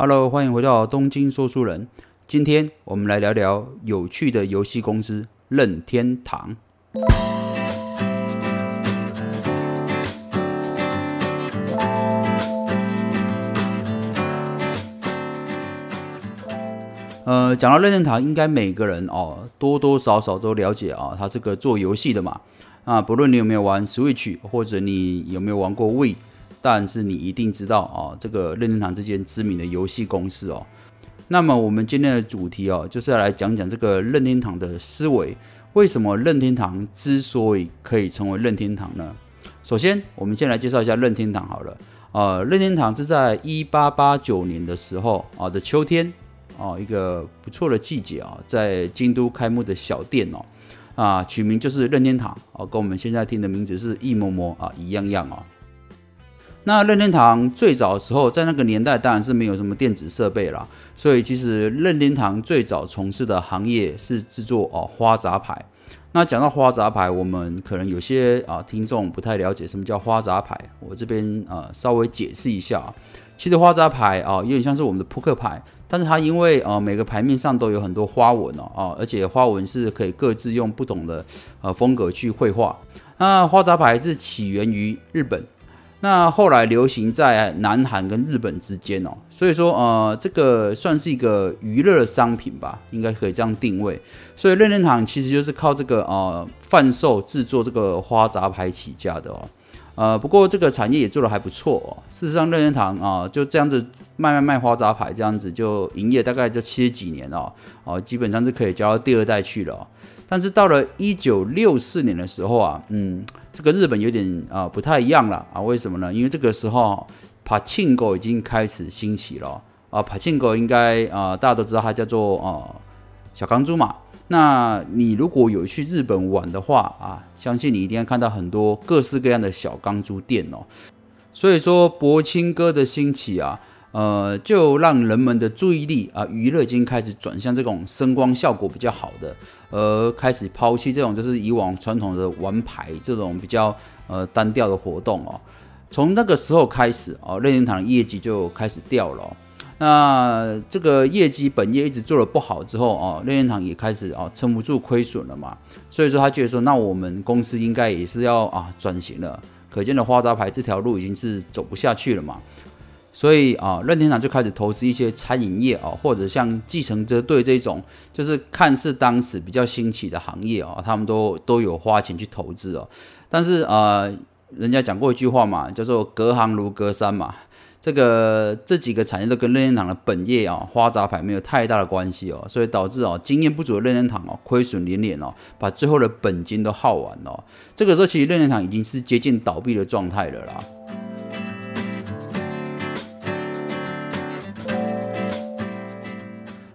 Hello，欢迎回到东京说书人。今天我们来聊聊有趣的游戏公司任天堂。呃，讲到任天堂，应该每个人哦多多少少都了解啊，他这个做游戏的嘛。啊，不论你有没有玩 Switch，或者你有没有玩过 Wii，但是你一定知道啊，这个任天堂这间知名的游戏公司哦。那么我们今天的主题哦，就是要来讲讲这个任天堂的思维。为什么任天堂之所以可以成为任天堂呢？首先，我们先来介绍一下任天堂好了。呃，任天堂是在一八八九年的时候啊的秋天哦，一个不错的季节啊，在京都开幕的小店哦。啊，取名就是任天堂哦，跟我们现在听的名字是一模模啊一样样哦。那任天堂最早的时候，在那个年代当然是没有什么电子设备啦，所以其实任天堂最早从事的行业是制作哦花杂牌。那讲到花杂牌，我们可能有些啊听众不太了解什么叫花杂牌，我这边呃稍微解释一下。其实花杂牌啊，有点像是我们的扑克牌。但是它因为呃每个牌面上都有很多花纹哦啊，而且花纹是可以各自用不同的呃风格去绘画。那花杂牌是起源于日本，那后来流行在南韩跟日本之间哦，所以说呃这个算是一个娱乐商品吧，应该可以这样定位。所以任天堂其实就是靠这个呃贩售制作这个花杂牌起家的哦。呃，不过这个产业也做得还不错哦。事实上，任天堂啊就这样子卖卖卖花杂牌，这样子就营业大概就七十几年了哦，基本上是可以交到第二代去了。但是到了一九六四年的时候啊，嗯，这个日本有点啊不太一样了啊。为什么呢？因为这个时候帕庆狗已经开始兴起了啊。帕庆狗应该啊大家都知道它叫做啊小钢珠嘛。那你如果有去日本玩的话啊，相信你一定要看到很多各式各样的小钢珠店哦。所以说，博清哥的兴起啊，呃，就让人们的注意力啊，娱乐已经开始转向这种声光效果比较好的，而开始抛弃这种就是以往传统的玩牌这种比较呃单调的活动哦。从那个时候开始哦，任天堂的业绩就开始掉了。那这个业绩本业一直做的不好之后哦，任天堂也开始啊撑不住亏损了嘛，所以说他觉得说，那我们公司应该也是要啊转型了。可见的花招牌这条路已经是走不下去了嘛，所以啊任天堂就开始投资一些餐饮业啊，或者像继承者队这种，就是看似当时比较兴起的行业啊，他们都都有花钱去投资哦。但是啊，人家讲过一句话嘛，叫做隔行如隔山嘛。这个这几个产业都跟任天堂的本业啊花杂牌没有太大的关系哦，所以导致哦经验不足的任天堂哦亏损连连哦，把最后的本金都耗完了。这个时候其实任天堂已经是接近倒闭的状态了啦。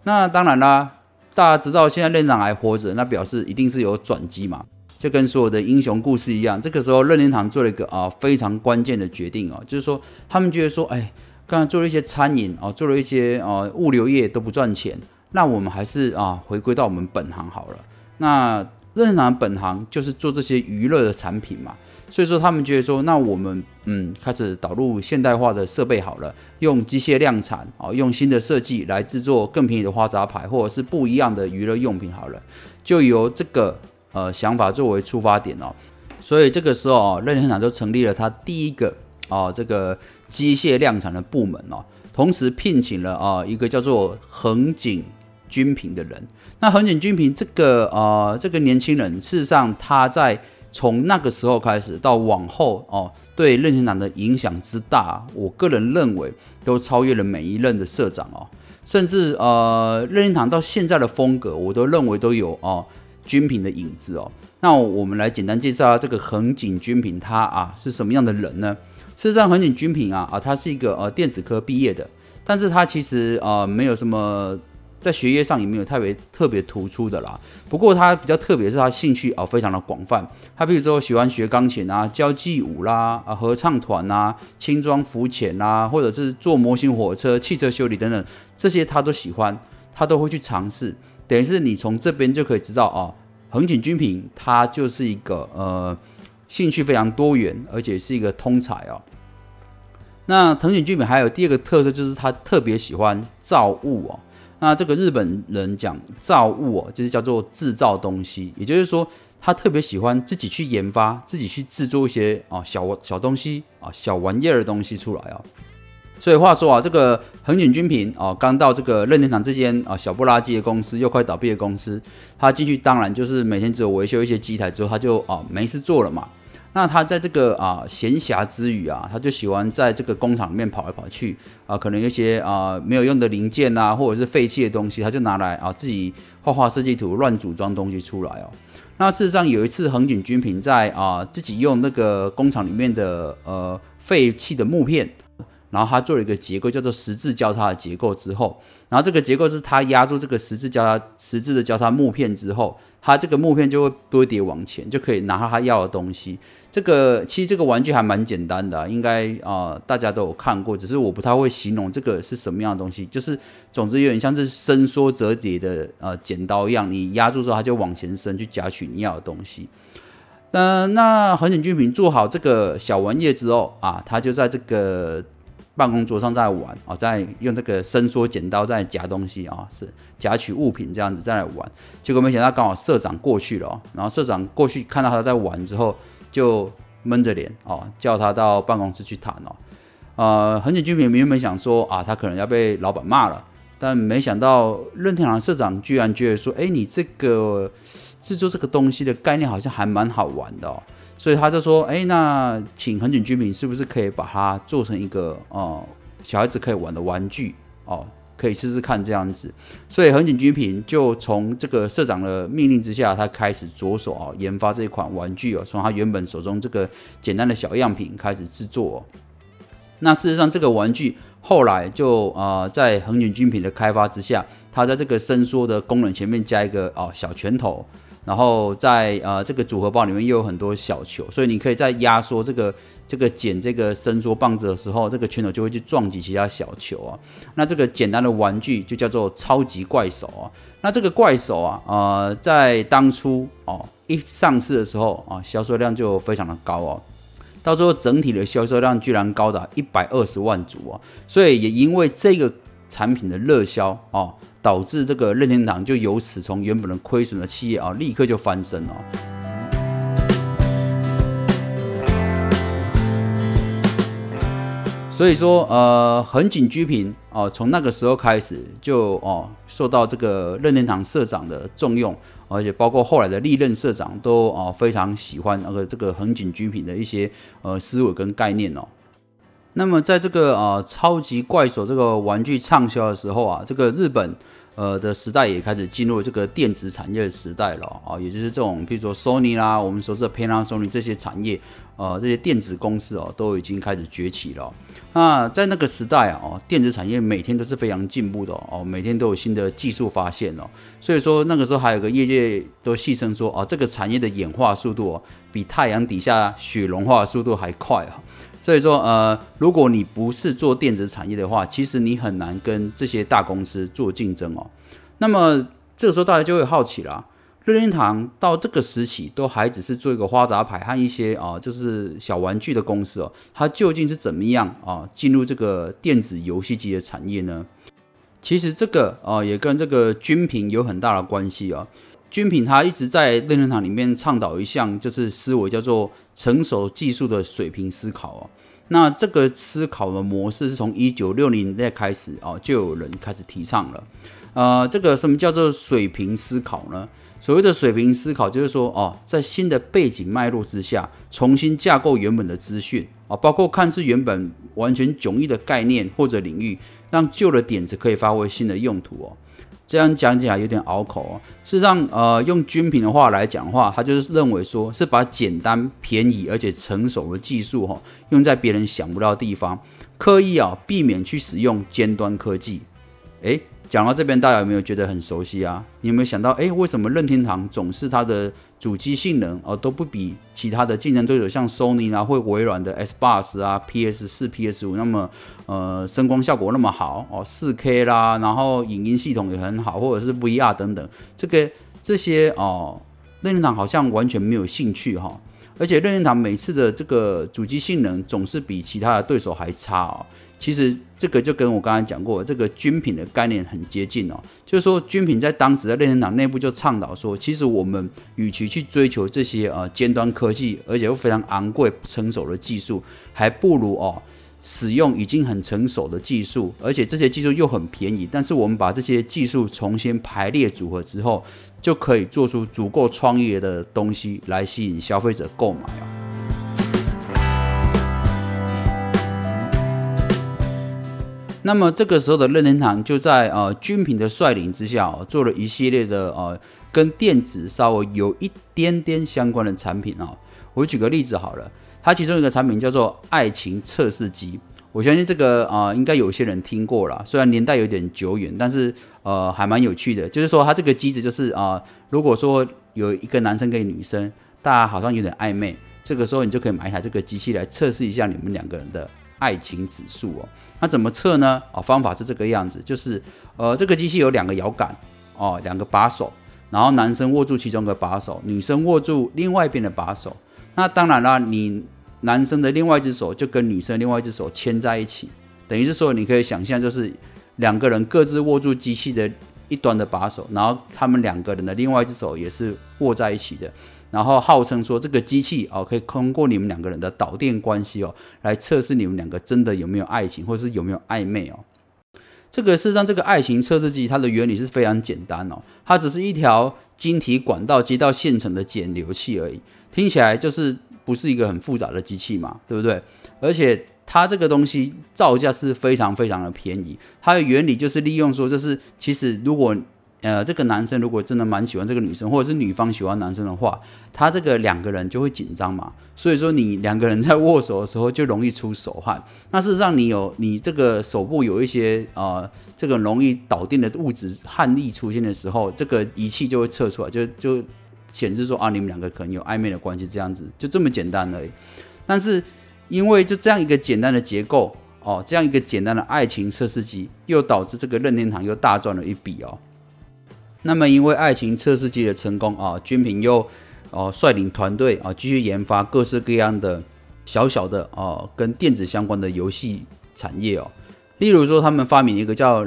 那当然啦，大家知道现在任天堂还活着，那表示一定是有转机嘛。就跟所有的英雄故事一样，这个时候任天堂做了一个啊非常关键的决定哦，就是说他们觉得说，哎，刚才做了一些餐饮啊，做了一些啊物流业都不赚钱，那我们还是啊回归到我们本行好了。那任天堂本行就是做这些娱乐的产品嘛，所以说他们觉得说，那我们嗯开始导入现代化的设备好了，用机械量产啊，用新的设计来制作更便宜的花札牌或者是不一样的娱乐用品好了，就由这个。呃，想法作为出发点哦，所以这个时候哦，任天堂就成立了他第一个哦这个机械量产的部门哦，同时聘请了啊一个叫做横井军平的人。那横井军平这个呃这个年轻人，事实上他在从那个时候开始到往后哦，对任天堂的影响之大，我个人认为都超越了每一任的社长哦，甚至呃任天堂到现在的风格，我都认为都有哦。军品的影子哦，那我们来简单介绍下这个横井军品，他啊是什么样的人呢？事实上，横井军品啊啊，他是一个呃电子科毕业的，但是他其实呃没有什么在学业上也没有特别特别突出的啦。不过他比较特别是他兴趣啊非常的广泛，他比如说喜欢学钢琴啊、交际舞啦、啊合唱团啊、轻装浮潜啦，或者是做模型火车、汽车修理等等，这些他都喜欢，他都会去尝试。等于是你从这边就可以知道啊，横井军平他就是一个呃兴趣非常多元，而且是一个通才哦。那藤井俊平还有第二个特色就是他特别喜欢造物哦。那这个日本人讲造物哦，就是叫做制造东西，也就是说他特别喜欢自己去研发、自己去制作一些啊小小东西啊小玩意儿的东西出来啊。所以话说啊，这个横井军平啊，刚到这个任天堂这间啊小不拉几的公司，又快倒闭的公司，他进去当然就是每天只有维修一些机台之后，他就啊没事做了嘛。那他在这个啊闲暇之余啊，他就喜欢在这个工厂里面跑来跑去啊，可能一些啊没有用的零件啊，或者是废弃的东西，他就拿来啊自己画画设计图，乱组装东西出来哦。那事实上有一次，横井军平在啊自己用那个工厂里面的呃废弃的木片。然后他做了一个结构，叫做十字交叉的结构之后，然后这个结构是他压住这个十字交叉十字的交叉木片之后，他这个木片就会堆叠往前，就可以拿到他要的东西。这个其实这个玩具还蛮简单的，应该啊大家都有看过，只是我不太会形容这个是什么样的东西。就是总之有点像是伸缩折叠的呃剪刀一样，你压住之后它就往前伸去夹取你要的东西。嗯，那横井俊平做好这个小玩意之后啊，他就在这个。办公桌上在玩啊，在用这个伸缩剪刀在夹东西啊，是夹取物品这样子在来玩。结果没想到刚好社长过去了哦，然后社长过去看到他在玩之后，就闷着脸哦，叫他到办公室去谈哦。呃，横井俊平原本想说啊，他可能要被老板骂了，但没想到任天堂社长居然觉得说，哎，你这个制作这个东西的概念好像还蛮好玩的哦。所以他就说：“哎，那请横井居民是不是可以把它做成一个哦，小孩子可以玩的玩具哦，可以试试看这样子。”所以横井居民就从这个社长的命令之下，他开始着手啊研发这一款玩具哦，从他原本手中这个简单的小样品开始制作。那事实上，这个玩具后来就啊，在横井军品的开发之下，他在这个伸缩的功能前面加一个哦小拳头。然后在呃这个组合包里面又有很多小球，所以你可以在压缩这个这个剪这个伸缩棒子的时候，这个拳头就会去撞击其他小球啊。那这个简单的玩具就叫做超级怪手啊。那这个怪手啊，呃，在当初哦一上市的时候啊，销售量就非常的高哦，到时候整体的销售量居然高达一百二十万组啊。所以也因为这个产品的热销哦。导致这个任天堂就由此从原本的亏损的企业啊，立刻就翻身了。所以说，呃，横井居平哦，从那个时候开始就哦受到这个任天堂社长的重用，而且包括后来的历任社长都哦非常喜欢那个这个横井居平的一些呃思维跟概念哦。那么在这个呃超级怪手这个玩具畅销的时候啊，这个日本。呃的时代也开始进入这个电子产业的时代了啊，也就是这种，比如说 Sony 啦，我们熟知的 Panasonic 这些产业，呃，这些电子公司哦，都已经开始崛起了。那在那个时代啊，哦，电子产业每天都是非常进步的哦，每天都有新的技术发现哦，所以说那个时候还有个业界都戏称说，哦，这个产业的演化速度哦，比太阳底下雪融化速度还快啊。所以说，呃，如果你不是做电子产业的话，其实你很难跟这些大公司做竞争哦。那么这个时候，大家就会好奇了：任天堂到这个时期都还只是做一个花杂牌和一些啊，就是小玩具的公司哦，它究竟是怎么样啊进入这个电子游戏机的产业呢？其实这个啊也跟这个军品有很大的关系啊。军品他一直在任天堂里面倡导一项就是思维，叫做成熟技术的水平思考哦。那这个思考的模式是从一九六零年代开始哦，就有人开始提倡了。呃，这个什么叫做水平思考呢？所谓的水平思考，就是说哦，在新的背景脉络之下，重新架构原本的资讯啊，包括看似原本完全迥异的概念或者领域，让旧的点子可以发挥新的用途哦。这样讲起来有点拗口哦。事实上，呃，用军品的话来讲话，他就是认为说是把简单、便宜而且成熟的技术哈，用在别人想不到的地方，刻意啊避免去使用尖端科技，诶，讲到这边，大家有没有觉得很熟悉啊？你有没有想到，哎，为什么任天堂总是它的主机性能哦都不比其他的竞争对手，像 Sony 啊或微软的 S 八十啊、PS 四、PS 五那么呃声光效果那么好哦，四 K 啦，然后影音系统也很好，或者是 VR 等等，这个这些哦，任天堂好像完全没有兴趣哈。而且任天堂每次的这个主机性能总是比其他的对手还差哦。其实这个就跟我刚才讲过，这个军品的概念很接近哦。就是说，军品在当时在任天堂内部就倡导说，其实我们与其去追求这些呃尖端科技，而且又非常昂贵、不成熟的技术，还不如哦。使用已经很成熟的技术，而且这些技术又很便宜，但是我们把这些技术重新排列组合之后，就可以做出足够创业的东西来吸引消费者购买哦。那么这个时候的任天堂就在呃军品的率领之下，做了一系列的呃跟电子稍微有一点点相关的产品哦。我举个例子好了。它其中一个产品叫做爱情测试机，我相信这个啊，应该有些人听过了。虽然年代有点久远，但是呃，还蛮有趣的。就是说，它这个机子就是啊，如果说有一个男生跟女生，大家好像有点暧昧，这个时候你就可以买一台这个机器来测试一下你们两个人的爱情指数哦。那怎么测呢？哦，方法是这个样子，就是呃，这个机器有两个摇杆哦，两个把手，然后男生握住其中一个把手，女生握住另外一边的把手。那当然了，你男生的另外一只手就跟女生另外一只手牵在一起，等于是说，你可以想象，就是两个人各自握住机器的一端的把手，然后他们两个人的另外一只手也是握在一起的，然后号称说这个机器哦，可以通过你们两个人的导电关系哦，来测试你们两个真的有没有爱情，或者是有没有暧昧哦。这个事实上，这个爱情测试机它的原理是非常简单哦，它只是一条晶体管道接到现成的减流器而已。听起来就是不是一个很复杂的机器嘛，对不对？而且它这个东西造价是非常非常的便宜。它的原理就是利用说，就是其实如果呃这个男生如果真的蛮喜欢这个女生，或者是女方喜欢男生的话，他这个两个人就会紧张嘛。所以说你两个人在握手的时候就容易出手汗。那事实上你有你这个手部有一些呃这个容易导电的物质汗粒出现的时候，这个仪器就会测出来，就就。显示说啊，你们两个可能有暧昧的关系，这样子就这么简单而已。但是因为就这样一个简单的结构哦，这样一个简单的爱情测试机，又导致这个任天堂又大赚了一笔哦。那么因为爱情测试机的成功啊，军平又哦率领团队啊继续研发各式各样的小小的哦跟电子相关的游戏产业哦。例如说，他们发明一个叫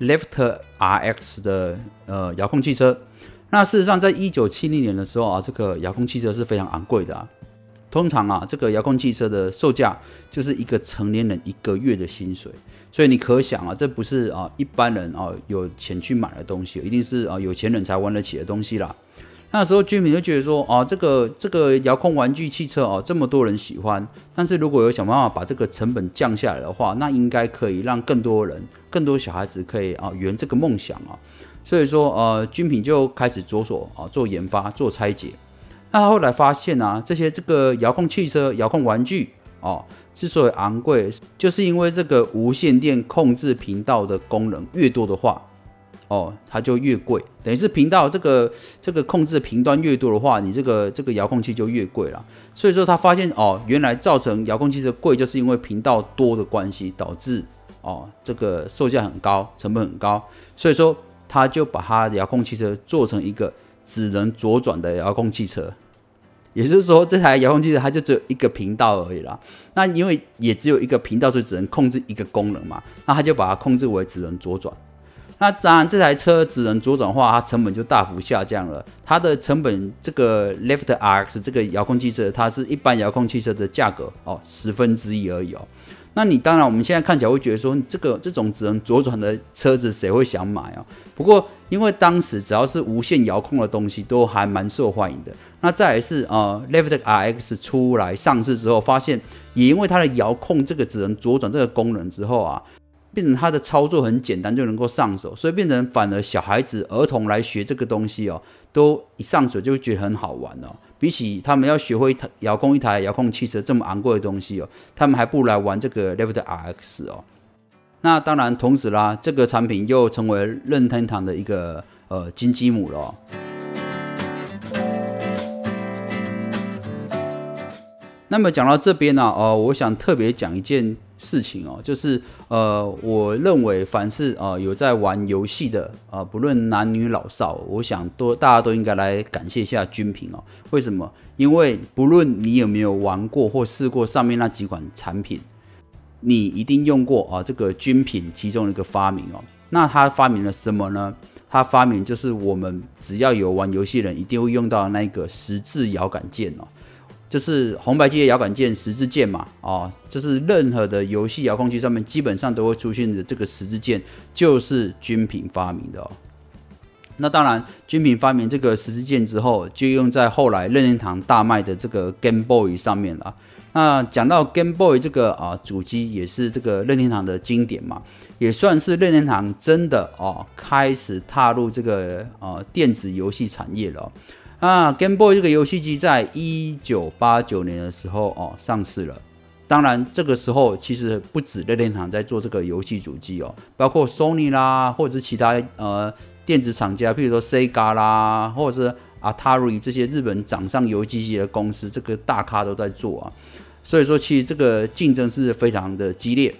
Left RX 的呃遥控汽车。那事实上，在一九七零年的时候啊，这个遥控汽车是非常昂贵的啊。通常啊，这个遥控汽车的售价就是一个成年人一个月的薪水，所以你可想啊，这不是啊一般人啊有钱去买的东西，一定是啊有钱人才玩得起的东西啦。那时候居民就觉得说啊，这个这个遥控玩具汽车哦，这么多人喜欢，但是如果有想办法把这个成本降下来的话，那应该可以让更多人、更多小孩子可以啊圆这个梦想啊。所以说，呃，军品就开始着手啊做研发、做拆解。那后来发现啊，这些这个遥控汽车、遥控玩具哦，之所以昂贵，就是因为这个无线电控制频道的功能越多的话，哦，它就越贵。等于是频道这个这个控制频段越多的话，你这个这个遥控器就越贵了。所以说，他发现哦，原来造成遥控器车贵，就是因为频道多的关系，导致哦这个售价很高，成本很高。所以说。他就把他的遥控汽车做成一个只能左转的遥控汽车，也就是说，这台遥控汽车它就只有一个频道而已啦。那因为也只有一个频道，所以只能控制一个功能嘛。那他就把它控制为只能左转。那当然，这台车只能左转的话，它成本就大幅下降了。它的成本，这个 Left RX 这个遥控汽车，它是一般遥控汽车的价格哦，十分之一而已哦。那你当然，我们现在看起来会觉得说，这个这种只能左转的车子，谁会想买啊？不过，因为当时只要是无线遥控的东西，都还蛮受欢迎的。那再来是呃，Left RX 出来上市之后，发现也因为它的遥控这个只能左转这个功能之后啊，变成它的操作很简单就能够上手，所以变成反而小孩子、儿童来学这个东西哦，都一上手就觉得很好玩哦。比起他们要学会遥控一台遥控汽车这么昂贵的东西哦，他们还不如来玩这个 Left RX 哦。那当然，同时啦，这个产品又成为任天堂的一个呃金鸡母了。那么讲到这边呢，哦，我想特别讲一件事情哦，就是呃，我认为凡是呃有在玩游戏的呃，不论男女老少，我想都大家都应该来感谢一下军品哦。为什么？因为不论你有没有玩过或试过上面那几款产品，你一定用过啊这个军品其中一个发明哦。那他发明了什么呢？他发明就是我们只要有玩游戏人一定会用到那个十字摇杆键哦。就是红白机的摇杆键十字键嘛，哦，就是任何的游戏遥控器上面基本上都会出现的这个十字键，就是军品发明的哦。那当然，军品发明这个十字键之后，就用在后来任天堂大卖的这个 Game Boy 上面了。那讲到 Game Boy 这个啊主机，也是这个任天堂的经典嘛，也算是任天堂真的哦开始踏入这个啊电子游戏产业了。啊，Game Boy 这个游戏机在一九八九年的时候哦上市了。当然，这个时候其实不止任天堂在做这个游戏主机哦，包括 Sony 啦，或者是其他呃电子厂家，譬如说 Sega 啦，或者是 Atari 这些日本掌上游戏机的公司，这个大咖都在做啊。所以说，其实这个竞争是非常的激烈。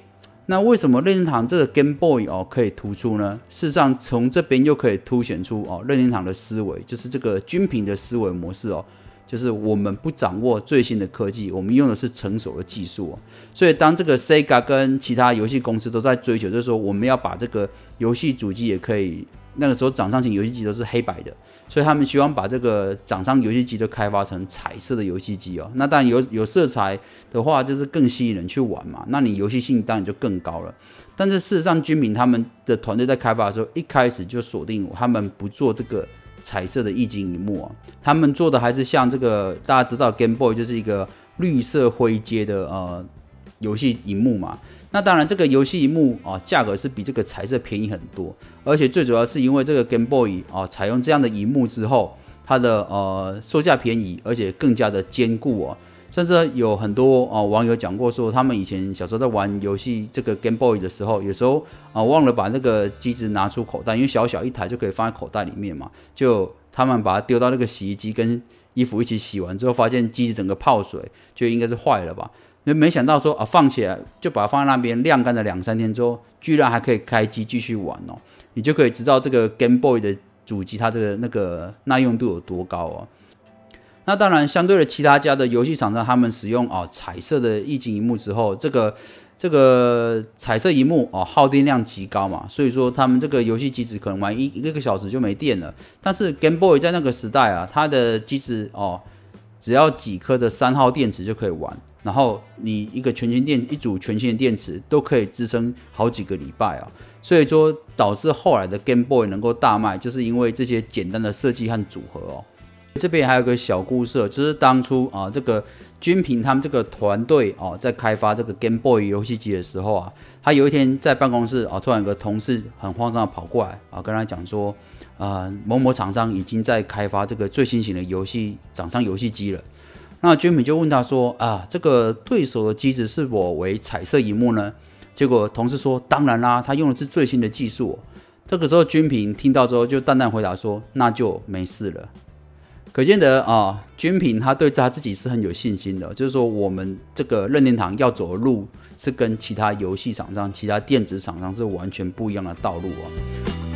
那为什么任天堂这个 Game Boy 哦可以突出呢？事实上，从这边又可以凸显出哦任天堂的思维，就是这个均品的思维模式哦，就是我们不掌握最新的科技，我们用的是成熟的技术哦。所以当这个 Sega 跟其他游戏公司都在追求，就是说我们要把这个游戏主机也可以。那个时候掌上型游戏机都是黑白的，所以他们希望把这个掌上游戏机都开发成彩色的游戏机哦。那当然有有色彩的话，就是更吸引人去玩嘛。那你游戏性当然就更高了。但是事实上，军民他们的团队在开发的时候，一开始就锁定他们不做这个彩色的液晶荧幕啊，他们做的还是像这个大家知道 Game Boy 就是一个绿色灰阶的呃游戏荧幕嘛。那当然，这个游戏荧幕啊，价格是比这个彩色便宜很多，而且最主要是因为这个 Game Boy 啊，采用这样的荧幕之后，它的呃售价便宜，而且更加的坚固哦。甚至有很多啊网友讲过说，他们以前小时候在玩游戏这个 Game Boy 的时候，有时候啊忘了把那个机子拿出口袋，因为小小一台就可以放在口袋里面嘛，就他们把它丢到那个洗衣机跟衣服一起洗完之后，发现机子整个泡水，就应该是坏了吧。因为没想到说啊，放起来就把它放在那边晾干了两三天之后，居然还可以开机继续玩哦。你就可以知道这个 Game Boy 的主机它这个那个耐用度有多高哦。那当然，相对的其他家的游戏厂商，他们使用啊彩色的液晶荧幕之后，这个这个彩色荧幕哦耗电量极高嘛，所以说他们这个游戏机子可能玩一一个小时就没电了。但是 Game Boy 在那个时代啊，它的机子哦只要几颗的三号电池就可以玩。然后你一个全新电一组全新的电池都可以支撑好几个礼拜啊，所以说导致后来的 Game Boy 能够大卖，就是因为这些简单的设计和组合哦。这边还有个小故事，就是当初啊这个军平他们这个团队哦在开发这个 Game Boy 游戏机的时候啊，他有一天在办公室啊，突然有个同事很慌张的跑过来啊，跟他讲说，呃某某厂商已经在开发这个最新型的游戏掌上游戏机了。那军品就问他说：“啊，这个对手的机子是否为彩色荧幕呢？”结果同事说：“当然啦，他用的是最新的技术。”这个时候军品听到之后就淡淡回答说：“那就没事了。”可见得啊，军品他对他自己是很有信心的，就是说我们这个任天堂要走的路是跟其他游戏厂商、其他电子厂商是完全不一样的道路啊。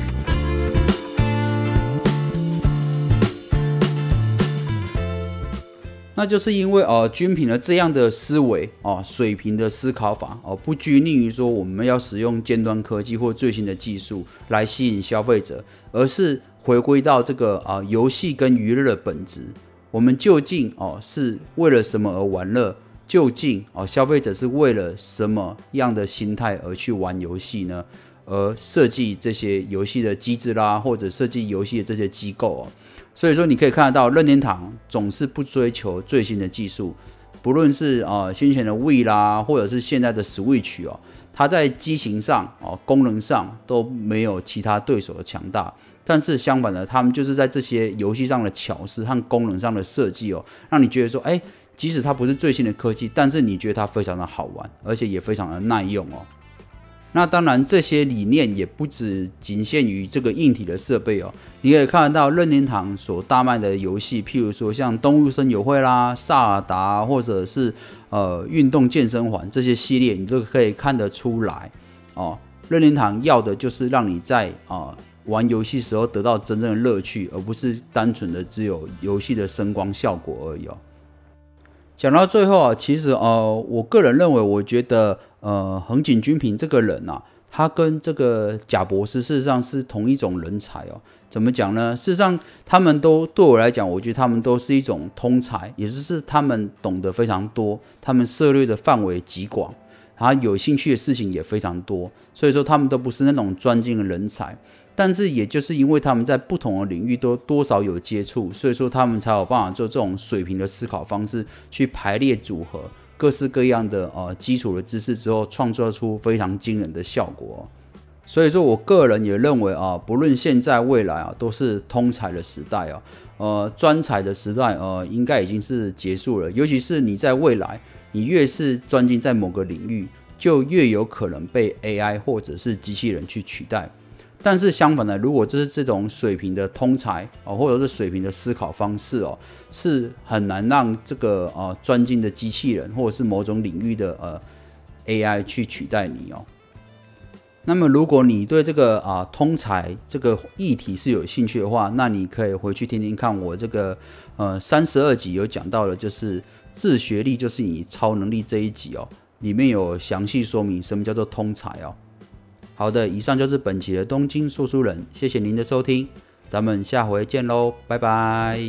那就是因为呃，军品的这样的思维哦，水平的思考法哦，不拘泥于说我们要使用尖端科技或最新的技术来吸引消费者，而是回归到这个啊游戏跟娱乐的本质。我们究竟哦是为了什么而玩乐？究竟哦消费者是为了什么样的心态而去玩游戏呢？而设计这些游戏的机制啦，或者设计游戏的这些机构哦。所以说，你可以看得到，任天堂总是不追求最新的技术，不论是啊先前的 Wii 啦，或者是现在的 Switch 哦，它在机型上哦功能上都没有其他对手的强大。但是相反的，他们就是在这些游戏上的巧思和功能上的设计哦，让你觉得说，哎，即使它不是最新的科技，但是你觉得它非常的好玩，而且也非常的耐用哦。那当然，这些理念也不只仅限于这个硬体的设备哦。你可以看得到任天堂所大卖的游戏，譬如说像《动物森友会》啦、《萨尔达》或者是呃运动健身环这些系列，你都可以看得出来哦。任天堂要的就是让你在啊玩游戏时候得到真正的乐趣，而不是单纯的只有游戏的声光效果而已哦。讲到最后啊，其实呃，我个人认为，我觉得。呃，横井军平这个人呐，他跟这个贾博士事实上是同一种人才哦。怎么讲呢？事实上，他们都对我来讲，我觉得他们都是一种通才，也就是他们懂得非常多，他们涉猎的范围极广，然后有兴趣的事情也非常多，所以说他们都不是那种专精的人才。但是，也就是因为他们在不同的领域都多少有接触，所以说他们才有办法做这种水平的思考方式去排列组合。各式各样的呃基础的知识之后，创造出非常惊人的效果。所以说我个人也认为啊，不论现在未来啊，都是通才的时代啊，呃专才的时代呃，应该已经是结束了。尤其是你在未来，你越是专精在某个领域，就越有可能被 AI 或者是机器人去取代。但是相反的，如果这是这种水平的通才哦，或者是水平的思考方式哦，是很难让这个呃专精的机器人或者是某种领域的呃 AI 去取代你哦。那么如果你对这个啊通才这个议题是有兴趣的话，那你可以回去听听看我这个呃三十二集有讲到的，就是自学力就是你超能力这一集哦，里面有详细说明什么叫做通才哦。好的，以上就是本期的东京说书人，谢谢您的收听，咱们下回见喽，拜拜。